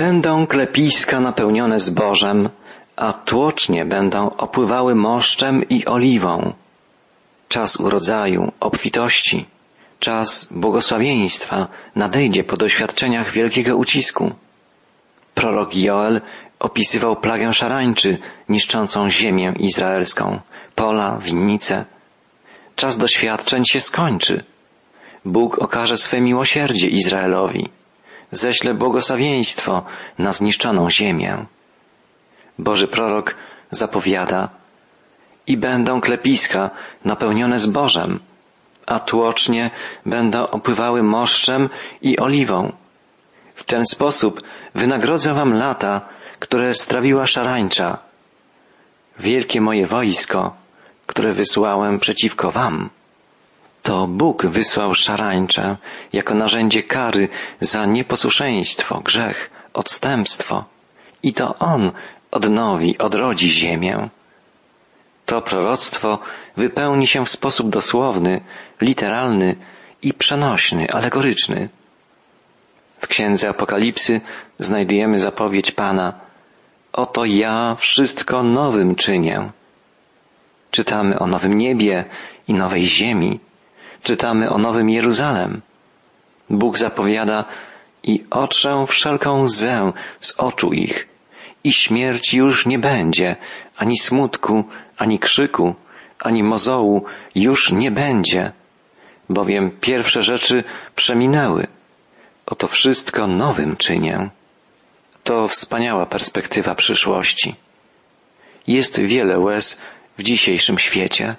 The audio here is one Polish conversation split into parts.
będą klepiska napełnione zbożem, a tłocznie będą opływały moszczem i oliwą. Czas urodzaju, obfitości, czas błogosławieństwa nadejdzie po doświadczeniach wielkiego ucisku. Prorok Joel opisywał plagę szarańczy niszczącą ziemię izraelską, pola, winnice. Czas doświadczeń się skończy. Bóg okaże swe miłosierdzie Izraelowi. Ześle błogosławieństwo na zniszczoną ziemię. Boży prorok zapowiada i będą klepiska napełnione zbożem, a tłocznie będą opływały moszczem i oliwą. W ten sposób wynagrodzę wam lata, które strawiła szarańcza. Wielkie moje wojsko, które wysłałem przeciwko wam. To Bóg wysłał szarańczę jako narzędzie kary za nieposłuszeństwo, grzech, odstępstwo. I to On odnowi, odrodzi ziemię. To proroctwo wypełni się w sposób dosłowny, literalny i przenośny, alegoryczny. W księdze Apokalipsy znajdujemy zapowiedź Pana. Oto ja wszystko nowym czynię. Czytamy o nowym niebie i nowej ziemi. Czytamy o nowym Jeruzalem. Bóg zapowiada i otrzę wszelką łzę z oczu ich i śmierć już nie będzie, ani smutku, ani krzyku, ani mozołu już nie będzie, bowiem pierwsze rzeczy przeminęły. Oto wszystko nowym czynię. To wspaniała perspektywa przyszłości. Jest wiele łez w dzisiejszym świecie.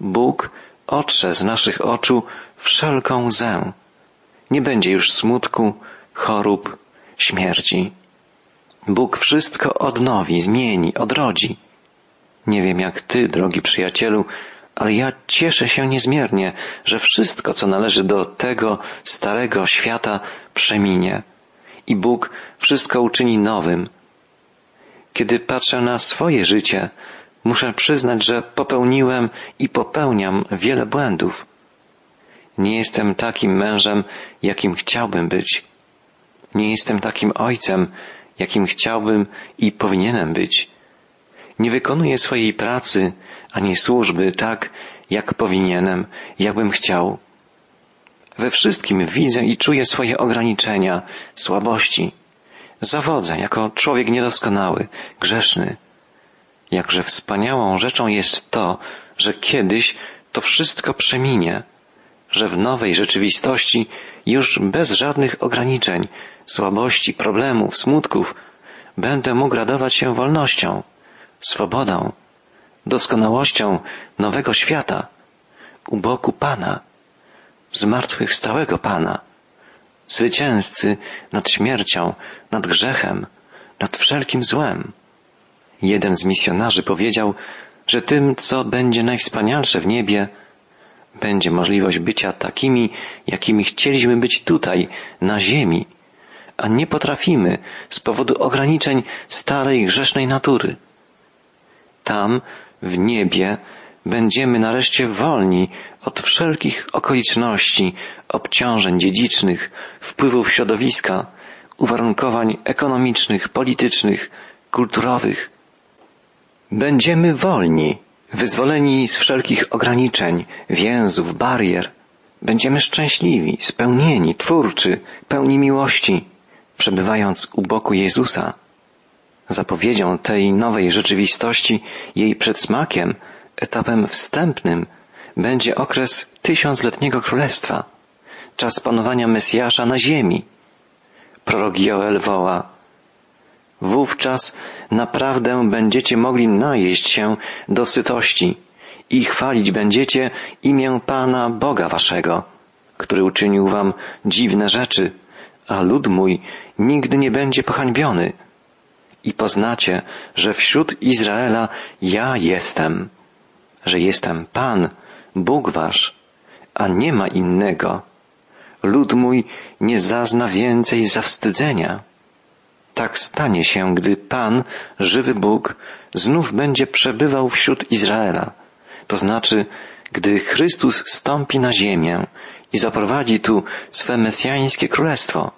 Bóg otrze z naszych oczu wszelką łzę. Nie będzie już smutku, chorób, śmierci. Bóg wszystko odnowi, zmieni, odrodzi. Nie wiem jak ty, drogi przyjacielu, ale ja cieszę się niezmiernie, że wszystko, co należy do tego starego świata, przeminie i Bóg wszystko uczyni nowym. Kiedy patrzę na swoje życie, muszę przyznać, że popełniłem i popełniam wiele błędów. Nie jestem takim mężem, jakim chciałbym być. Nie jestem takim ojcem, jakim chciałbym i powinienem być. Nie wykonuję swojej pracy ani służby tak, jak powinienem, jakbym chciał. We wszystkim widzę i czuję swoje ograniczenia, słabości. Zawodzę jako człowiek niedoskonały, grzeszny. Jakże wspaniałą rzeczą jest to, że kiedyś to wszystko przeminie, że w nowej rzeczywistości już bez żadnych ograniczeń, słabości, problemów, smutków będę mógł radować się wolnością, swobodą, doskonałością nowego świata, u boku Pana, zmartwychwstałego Pana, zwycięzcy nad śmiercią, nad grzechem, nad wszelkim złem. Jeden z misjonarzy powiedział, że tym, co będzie najwspanialsze w niebie, będzie możliwość bycia takimi, jakimi chcieliśmy być tutaj, na ziemi, a nie potrafimy z powodu ograniczeń starej grzesznej natury. Tam, w niebie, będziemy nareszcie wolni od wszelkich okoliczności, obciążeń dziedzicznych, wpływów środowiska, uwarunkowań ekonomicznych, politycznych, kulturowych. Będziemy wolni, wyzwoleni z wszelkich ograniczeń, więzów, barier. Będziemy szczęśliwi, spełnieni, twórczy, pełni miłości, przebywając u boku Jezusa. Zapowiedzią tej nowej rzeczywistości, jej przedsmakiem, etapem wstępnym będzie okres tysiącletniego królestwa, czas panowania Mesjasza na ziemi. Prorok Joel woła, Wówczas naprawdę będziecie mogli najeść się do sytości i chwalić będziecie imię Pana Boga Waszego, który uczynił Wam dziwne rzeczy, a lud mój nigdy nie będzie pohańbiony. I poznacie, że wśród Izraela ja jestem, że jestem Pan, Bóg Wasz, a nie ma innego. Lud mój nie zazna więcej zawstydzenia. Tak stanie się, gdy Pan, żywy Bóg, znów będzie przebywał wśród Izraela. To znaczy, gdy Chrystus stąpi na ziemię i zaprowadzi tu swe mesjańskie królestwo.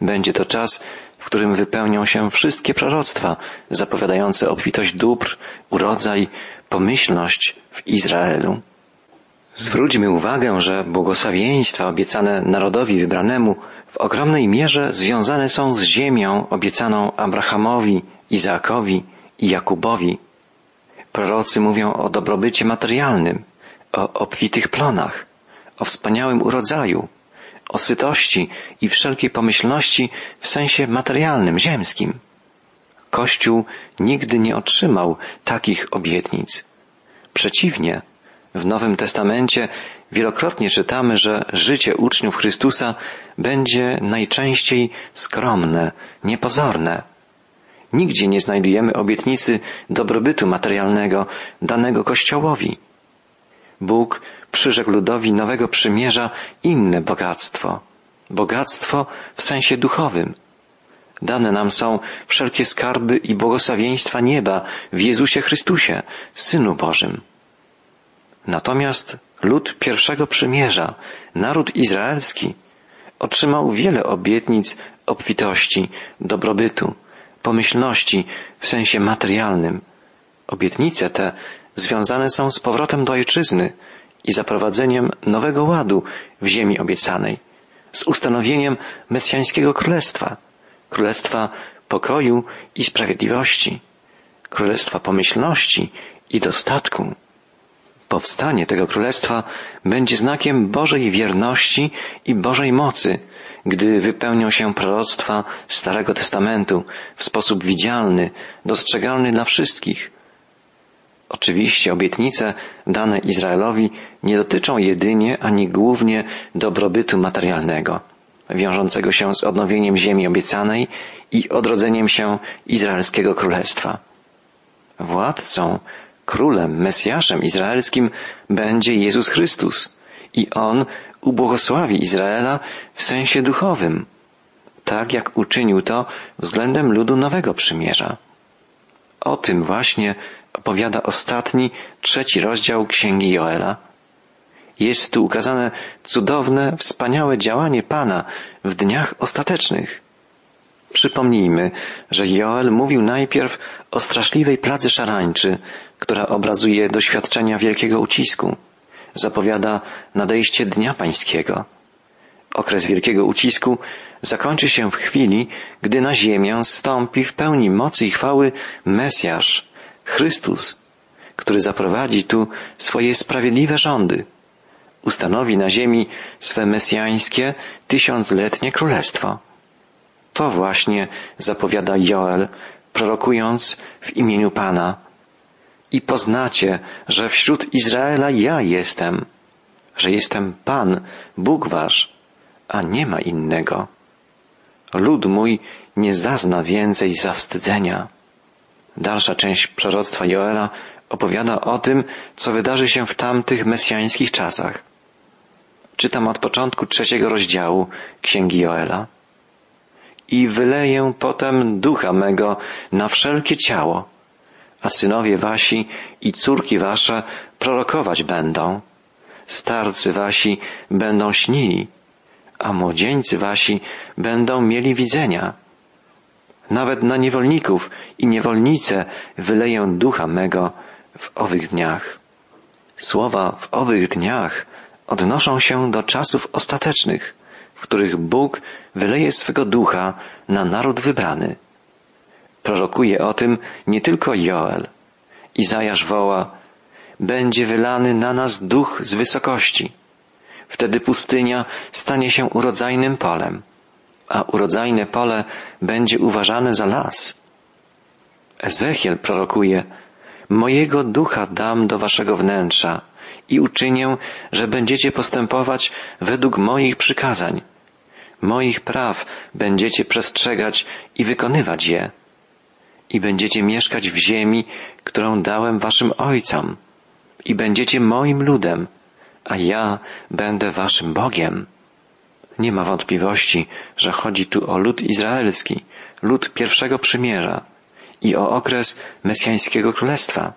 Będzie to czas w którym wypełnią się wszystkie proroctwa zapowiadające obfitość dóbr, urodzaj, pomyślność w Izraelu. Zwróćmy uwagę, że błogosławieństwa obiecane narodowi wybranemu w ogromnej mierze związane są z ziemią obiecaną Abrahamowi, Izaakowi i Jakubowi. Prorocy mówią o dobrobycie materialnym, o obfitych plonach, o wspaniałym urodzaju, o sytości i wszelkiej pomyślności w sensie materialnym, ziemskim. Kościół nigdy nie otrzymał takich obietnic. Przeciwnie, w Nowym Testamencie wielokrotnie czytamy, że życie uczniów Chrystusa będzie najczęściej skromne, niepozorne. Nigdzie nie znajdujemy obietnicy dobrobytu materialnego danego Kościołowi. Bóg przyrzekł ludowi nowego przymierza inne bogactwo. Bogactwo w sensie duchowym. Dane nam są wszelkie skarby i błogosławieństwa nieba w Jezusie Chrystusie, Synu Bożym. Natomiast lud pierwszego przymierza, naród izraelski, otrzymał wiele obietnic obfitości, dobrobytu, pomyślności w sensie materialnym. Obietnice te związane są z powrotem do ojczyzny i zaprowadzeniem nowego ładu w ziemi obiecanej, z ustanowieniem mesjańskiego królestwa, królestwa pokoju i sprawiedliwości, królestwa pomyślności i dostatku. Powstanie tego królestwa będzie znakiem Bożej wierności i Bożej mocy, gdy wypełnią się proroctwa Starego Testamentu w sposób widzialny, dostrzegalny dla wszystkich. Oczywiście obietnice dane Izraelowi nie dotyczą jedynie ani głównie dobrobytu materialnego, wiążącego się z odnowieniem ziemi obiecanej i odrodzeniem się Izraelskiego Królestwa. Władcą królem, Mesjaszem izraelskim będzie Jezus Chrystus i On ubłogosławi Izraela w sensie duchowym, tak jak uczynił to względem ludu Nowego Przymierza. O tym właśnie opowiada ostatni, trzeci rozdział Księgi Joela. Jest tu ukazane cudowne, wspaniałe działanie Pana w dniach ostatecznych. Przypomnijmy, że Joel mówił najpierw o straszliwej pladze szarańczy, która obrazuje doświadczenia wielkiego ucisku. Zapowiada nadejście Dnia Pańskiego. Okres wielkiego ucisku zakończy się w chwili, gdy na ziemię stąpi w pełni mocy i chwały Mesjasz, Chrystus, który zaprowadzi tu swoje sprawiedliwe rządy. Ustanowi na ziemi swe mesjańskie, tysiącletnie królestwo. To właśnie zapowiada Joel, prorokując w imieniu Pana. I poznacie, że wśród Izraela ja jestem, że jestem Pan, Bóg wasz, a nie ma innego. Lud mój nie zazna więcej zawstydzenia. Dalsza część proroctwa Joela opowiada o tym, co wydarzy się w tamtych mesjańskich czasach. Czytam od początku trzeciego rozdziału Księgi Joela i wyleję potem ducha mego na wszelkie ciało, a synowie wasi i córki wasze prorokować będą, starcy wasi będą śnili, a młodzieńcy wasi będą mieli widzenia. Nawet na niewolników i niewolnice wyleję ducha mego w owych dniach. Słowa w owych dniach odnoszą się do czasów ostatecznych, w których Bóg wyleje swego ducha na naród wybrany. Prorokuje o tym nie tylko Joel. Izajasz woła, będzie wylany na nas duch z wysokości. Wtedy pustynia stanie się urodzajnym polem, a urodzajne pole będzie uważane za las. Ezechiel prorokuje, mojego ducha dam do waszego wnętrza i uczynię, że będziecie postępować według moich przykazań. Moich praw będziecie przestrzegać i wykonywać je. I będziecie mieszkać w ziemi, którą dałem waszym ojcom. I będziecie moim ludem, a ja będę waszym Bogiem. Nie ma wątpliwości, że chodzi tu o lud izraelski, lud pierwszego przymierza i o okres mesjańskiego królestwa.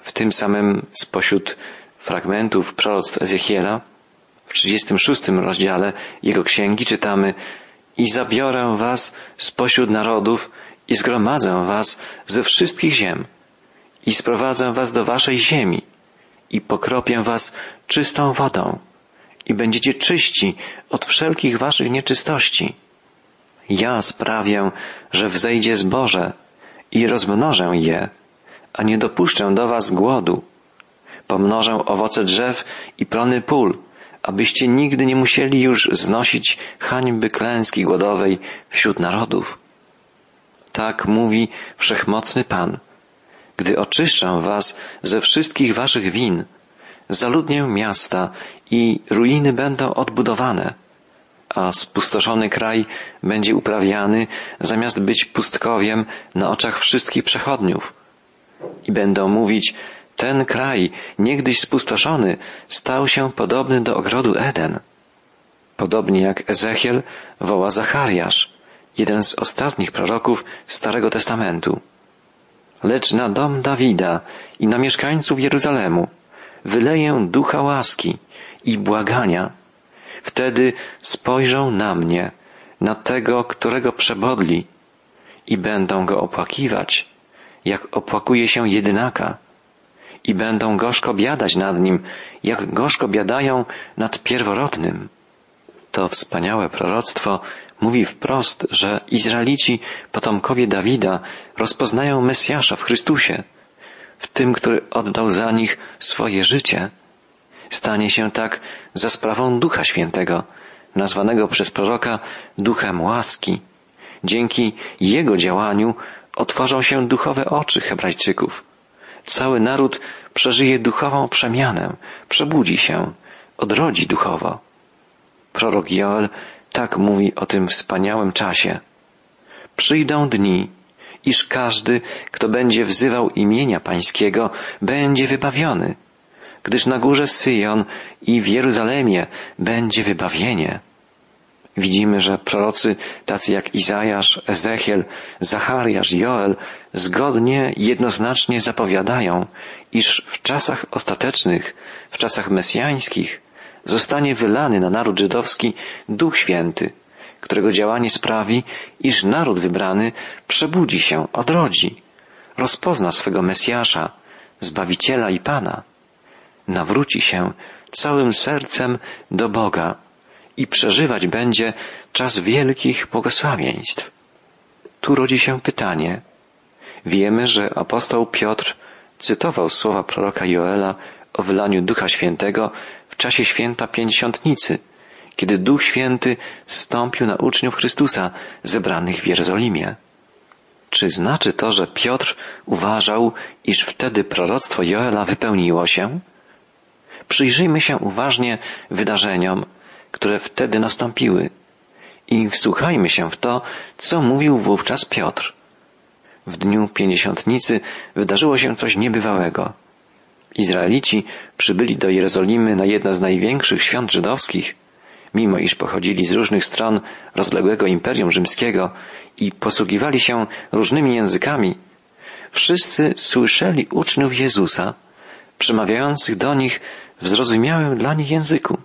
W tym samym spośród fragmentów proroctw Ezechiela w 36 rozdziale jego księgi czytamy i zabiorę was spośród narodów i zgromadzę was ze wszystkich ziem i sprowadzę was do waszej ziemi i pokropię was czystą wodą i będziecie czyści od wszelkich waszych nieczystości. Ja sprawię, że wzejdzie zboże i rozmnożę je, a nie dopuszczę do was głodu. Pomnożę owoce drzew i plony pól, abyście nigdy nie musieli już znosić hańby klęski głodowej wśród narodów. Tak mówi wszechmocny Pan. Gdy oczyszczę was ze wszystkich waszych win, zaludnię miasta i ruiny będą odbudowane, a spustoszony kraj będzie uprawiany zamiast być pustkowiem na oczach wszystkich przechodniów. I będą mówić, ten kraj, niegdyś spustoszony, stał się podobny do ogrodu Eden. Podobnie jak Ezechiel woła Zachariasz, jeden z ostatnich proroków Starego Testamentu. Lecz na dom Dawida i na mieszkańców Jeruzalemu wyleję ducha łaski i błagania. Wtedy spojrzą na mnie, na tego, którego przebodli i będą go opłakiwać, jak opłakuje się jedynaka i będą gorzko biadać nad nim, jak gorzko biadają nad pierworodnym. To wspaniałe proroctwo mówi wprost, że Izraelici, potomkowie Dawida, rozpoznają Mesjasza w Chrystusie, w tym, który oddał za nich swoje życie. Stanie się tak za sprawą Ducha Świętego, nazwanego przez proroka Duchem łaski. Dzięki Jego działaniu otworzą się duchowe oczy Hebrajczyków cały naród przeżyje duchową przemianę, przebudzi się, odrodzi duchowo. Prorok Joel tak mówi o tym wspaniałym czasie. Przyjdą dni, iż każdy, kto będzie wzywał imienia Pańskiego, będzie wybawiony, gdyż na górze Syjon i w Jeruzalemie będzie wybawienie. Widzimy, że prorocy tacy jak Izajasz, Ezechiel, Zachariasz, Joel zgodnie, jednoznacznie zapowiadają, iż w czasach ostatecznych, w czasach mesjańskich zostanie wylany na naród żydowski Duch Święty, którego działanie sprawi, iż naród wybrany przebudzi się, odrodzi, rozpozna swego Mesjasza, Zbawiciela i Pana, nawróci się całym sercem do Boga, i przeżywać będzie czas wielkich błogosławieństw. Tu rodzi się pytanie. Wiemy, że apostoł Piotr cytował słowa proroka Joela o wylaniu Ducha Świętego w czasie święta Pięćdziesiątnicy, kiedy Duch Święty stąpił na uczniów Chrystusa zebranych w Jerozolimie. Czy znaczy to, że Piotr uważał, iż wtedy proroctwo Joela wypełniło się? Przyjrzyjmy się uważnie wydarzeniom, które wtedy nastąpiły i wsłuchajmy się w to, co mówił wówczas Piotr. W dniu pięćdziesiątnicy wydarzyło się coś niebywałego. Izraelici przybyli do Jerozolimy na jedno z największych świąt żydowskich, mimo iż pochodzili z różnych stron rozległego Imperium Rzymskiego i posługiwali się różnymi językami, wszyscy słyszeli uczniów Jezusa, przemawiających do nich w zrozumiałym dla nich języku.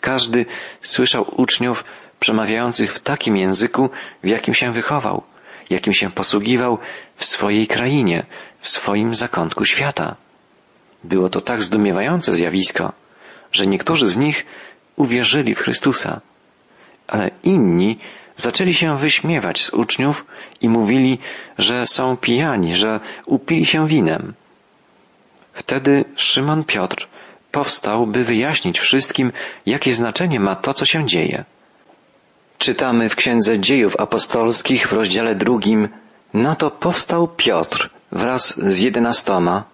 Każdy słyszał uczniów przemawiających w takim języku, w jakim się wychował, jakim się posługiwał w swojej krainie, w swoim zakątku świata. Było to tak zdumiewające zjawisko, że niektórzy z nich uwierzyli w Chrystusa, ale inni zaczęli się wyśmiewać z uczniów i mówili, że są pijani, że upili się winem. Wtedy Szymon Piotr powstał, by wyjaśnić wszystkim, jakie znaczenie ma to, co się dzieje. Czytamy w Księdze Dziejów Apostolskich w rozdziale drugim, na to powstał Piotr wraz z jedenastoma,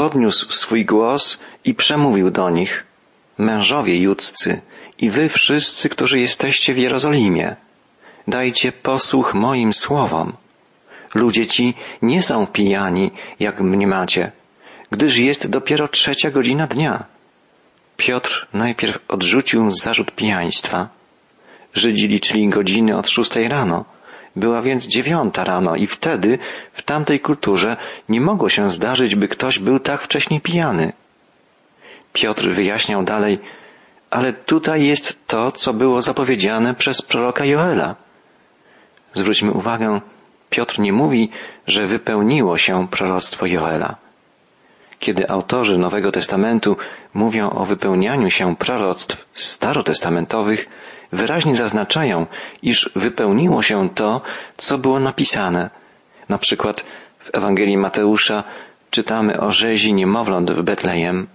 podniósł swój głos i przemówił do nich, mężowie judzcy i wy wszyscy, którzy jesteście w Jerozolimie, dajcie posłuch moim słowom. Ludzie ci nie są pijani, jak mniemacie, gdyż jest dopiero trzecia godzina dnia. Piotr najpierw odrzucił zarzut pijaństwa. Żydzi liczyli godziny od szóstej rano. Była więc dziewiąta rano i wtedy w tamtej kulturze nie mogło się zdarzyć, by ktoś był tak wcześnie pijany. Piotr wyjaśniał dalej, ale tutaj jest to, co było zapowiedziane przez proroka Joela. Zwróćmy uwagę, Piotr nie mówi, że wypełniło się proroctwo Joela. Kiedy autorzy Nowego Testamentu mówią o wypełnianiu się proroctw starotestamentowych, wyraźnie zaznaczają, iż wypełniło się to, co było napisane. Na przykład w Ewangelii Mateusza czytamy o rzezi niemowląt w Betlejem.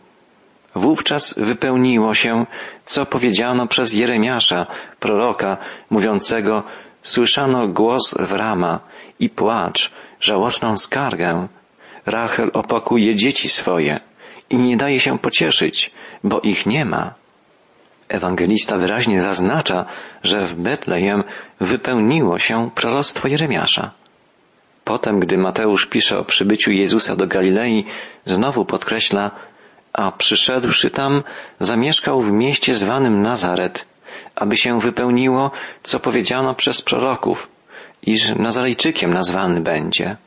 Wówczas wypełniło się, co powiedziano przez Jeremiasza, proroka, mówiącego, słyszano głos w rama i płacz, żałosną skargę. Rachel opakuje dzieci swoje i nie daje się pocieszyć, bo ich nie ma. Ewangelista wyraźnie zaznacza, że w Betlejem wypełniło się proroctwo Jeremiasza. Potem, gdy Mateusz pisze o przybyciu Jezusa do Galilei, znowu podkreśla, a przyszedłszy tam, zamieszkał w mieście zwanym Nazaret, aby się wypełniło, co powiedziano przez proroków, iż Nazarejczykiem nazwany będzie.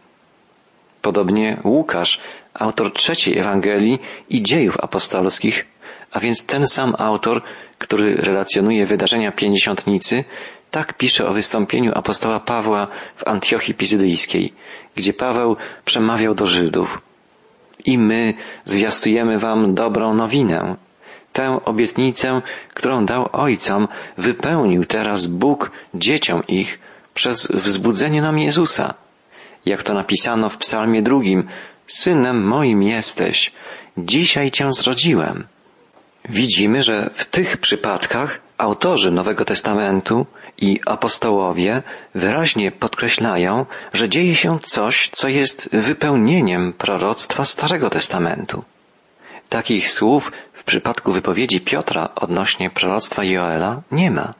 Podobnie Łukasz, autor trzeciej Ewangelii i dziejów apostolskich, a więc ten sam autor, który relacjonuje wydarzenia pięćdziesiątnicy, tak pisze o wystąpieniu apostoła Pawła w Antiochii Pizydyjskiej, gdzie Paweł przemawiał do Żydów. I my zwiastujemy wam dobrą nowinę. Tę obietnicę, którą dał ojcom, wypełnił teraz Bóg dzieciom ich przez wzbudzenie nam Jezusa. Jak to napisano w psalmie drugim, Synem moim jesteś, dzisiaj Cię zrodziłem. Widzimy, że w tych przypadkach autorzy Nowego Testamentu i apostołowie wyraźnie podkreślają, że dzieje się coś, co jest wypełnieniem proroctwa Starego Testamentu. Takich słów w przypadku wypowiedzi Piotra odnośnie proroctwa Joela nie ma.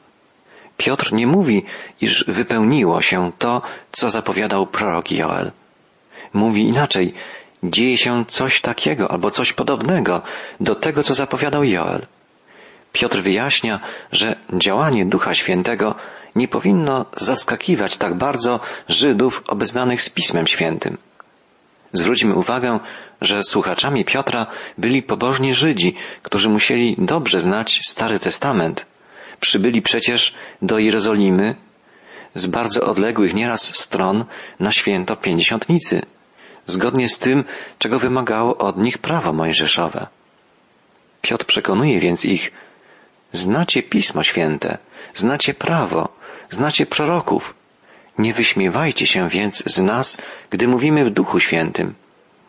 Piotr nie mówi, iż wypełniło się to, co zapowiadał prorok Joel. Mówi inaczej, dzieje się coś takiego albo coś podobnego do tego, co zapowiadał Joel. Piotr wyjaśnia, że działanie Ducha Świętego nie powinno zaskakiwać tak bardzo Żydów obeznanych z Pismem Świętym. Zwróćmy uwagę, że słuchaczami Piotra byli pobożni Żydzi, którzy musieli dobrze znać Stary Testament. Przybyli przecież do Jerozolimy z bardzo odległych nieraz stron na święto Pięćdziesiątnicy, zgodnie z tym, czego wymagało od nich prawo mojżeszowe. Piotr przekonuje więc ich, znacie Pismo Święte, znacie prawo, znacie proroków, nie wyśmiewajcie się więc z nas, gdy mówimy w Duchu Świętym,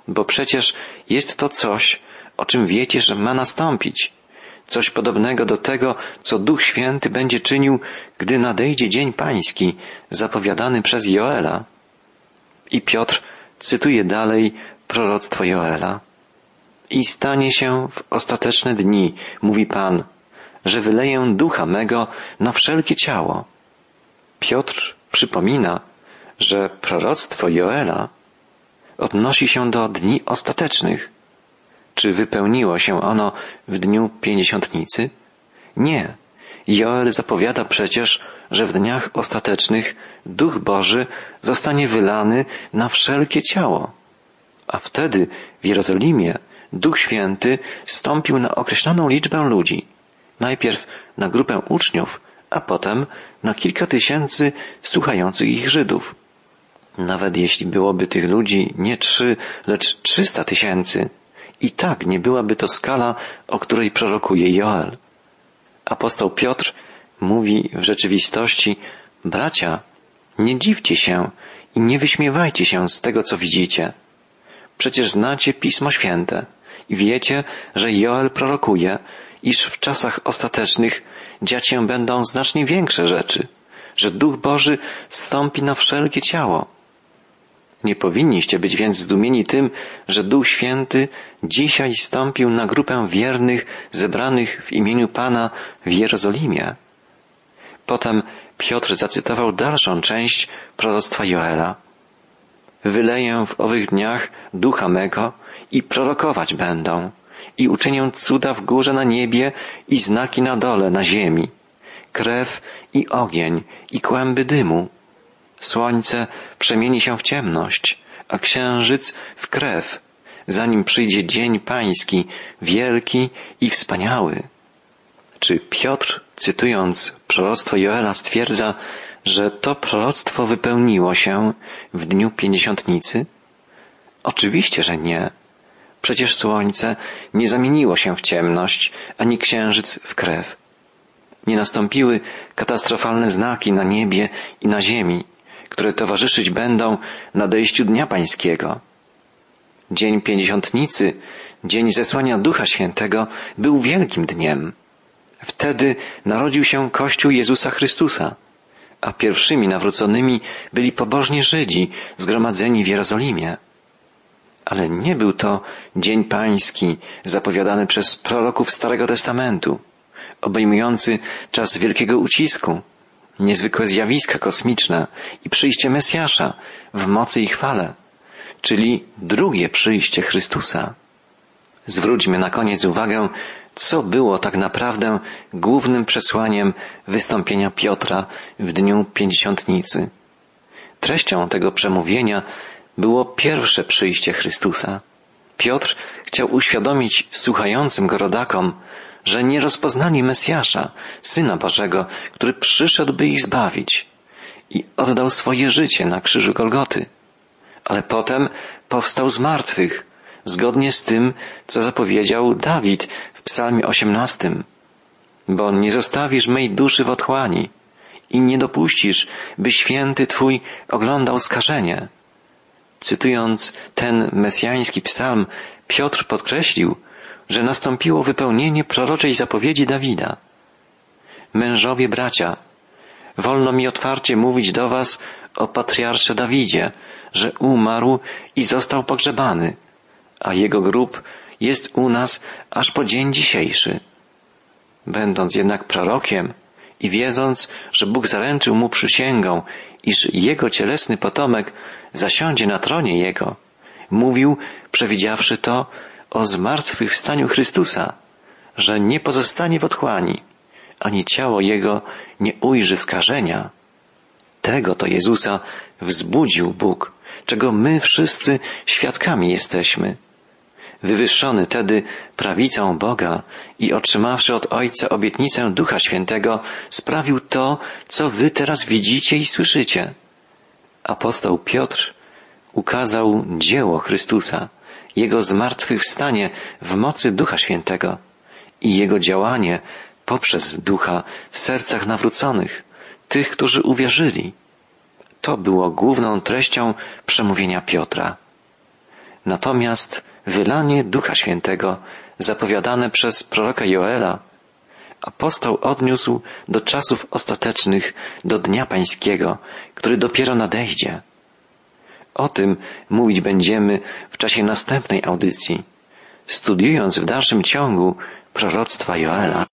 bo przecież jest to coś, o czym wiecie, że ma nastąpić. Coś podobnego do tego, co Duch Święty będzie czynił, gdy nadejdzie Dzień Pański, zapowiadany przez Joela. I Piotr cytuje dalej proroctwo Joela. I stanie się w ostateczne dni, mówi Pan, że wyleję ducha mego na wszelkie ciało. Piotr przypomina, że proroctwo Joela odnosi się do dni ostatecznych. Czy wypełniło się ono w dniu pięćdziesiątnicy? Nie. Joel zapowiada przecież, że w dniach ostatecznych Duch Boży zostanie wylany na wszelkie ciało. A wtedy w Jerozolimie Duch Święty stąpił na określoną liczbę ludzi. Najpierw na grupę uczniów, a potem na kilka tysięcy słuchających ich Żydów. Nawet jeśli byłoby tych ludzi nie trzy, lecz trzysta tysięcy, i tak nie byłaby to skala, o której prorokuje Joel. Apostoł Piotr mówi w rzeczywistości, bracia, nie dziwcie się i nie wyśmiewajcie się z tego, co widzicie. Przecież znacie Pismo Święte i wiecie, że Joel prorokuje, iż w czasach ostatecznych dziać się będą znacznie większe rzeczy, że Duch Boży stąpi na wszelkie ciało. Nie powinniście być więc zdumieni tym, że Duch Święty dzisiaj stąpił na grupę wiernych zebranych w imieniu Pana w Jerozolimie. Potem Piotr zacytował dalszą część proroctwa Joela. Wyleję w owych dniach ducha mego i prorokować będą i uczynię cuda w górze na niebie i znaki na dole na ziemi, krew i ogień i kłęby dymu. Słońce przemieni się w ciemność, a księżyc w krew, zanim przyjdzie dzień pański, wielki i wspaniały. Czy Piotr, cytując proroctwo Joela, stwierdza, że to proroctwo wypełniło się w dniu pięćdziesiątnicy? Oczywiście, że nie. Przecież słońce nie zamieniło się w ciemność, ani księżyc w krew. Nie nastąpiły katastrofalne znaki na niebie i na ziemi, które towarzyszyć będą nadejściu Dnia Pańskiego. Dzień Pięćdziesiątnicy, dzień zesłania Ducha Świętego, był wielkim dniem. Wtedy narodził się Kościół Jezusa Chrystusa, a pierwszymi nawróconymi byli pobożni Żydzi zgromadzeni w Jerozolimie. Ale nie był to dzień pański zapowiadany przez proroków Starego Testamentu, obejmujący czas wielkiego ucisku, niezwykłe zjawiska kosmiczne i przyjście Mesjasza w mocy i chwale, czyli drugie przyjście Chrystusa. Zwróćmy na koniec uwagę, co było tak naprawdę głównym przesłaniem wystąpienia Piotra w dniu pięćdziesiątnicy. Treścią tego przemówienia było pierwsze przyjście Chrystusa. Piotr chciał uświadomić słuchającym go rodakom, że nie rozpoznali Mesjasza, Syna Bożego, który przyszedł, by ich zbawić i oddał swoje życie na krzyżu Golgoty. Ale potem powstał z martwych, zgodnie z tym, co zapowiedział Dawid w psalmie osiemnastym. Bo nie zostawisz mej duszy w otchłani i nie dopuścisz, by święty Twój oglądał skażenie. Cytując ten mesjański psalm, Piotr podkreślił, że nastąpiło wypełnienie proroczej zapowiedzi Dawida. Mężowie bracia, wolno mi otwarcie mówić do was o patriarsze Dawidzie, że umarł i został pogrzebany, a jego grób jest u nas aż po dzień dzisiejszy. Będąc jednak prorokiem i wiedząc, że Bóg zaręczył mu przysięgą, iż jego cielesny potomek zasiądzie na tronie jego, mówił, przewidziawszy to, o zmartwychwstaniu Chrystusa, że nie pozostanie w otchłani, ani ciało Jego nie ujrzy skażenia. Tego to Jezusa wzbudził Bóg, czego my wszyscy świadkami jesteśmy. Wywyższony tedy prawicą Boga i otrzymawszy od Ojca obietnicę Ducha Świętego, sprawił to, co wy teraz widzicie i słyszycie. Apostoł Piotr ukazał dzieło Chrystusa, jego zmartwychwstanie w mocy Ducha Świętego i Jego działanie poprzez Ducha w sercach nawróconych, tych, którzy uwierzyli. To było główną treścią przemówienia Piotra. Natomiast wylanie Ducha Świętego zapowiadane przez proroka Joela apostoł odniósł do czasów ostatecznych, do Dnia Pańskiego, który dopiero nadejdzie. O tym mówić będziemy w czasie następnej audycji, studiując w dalszym ciągu proroctwa Joela.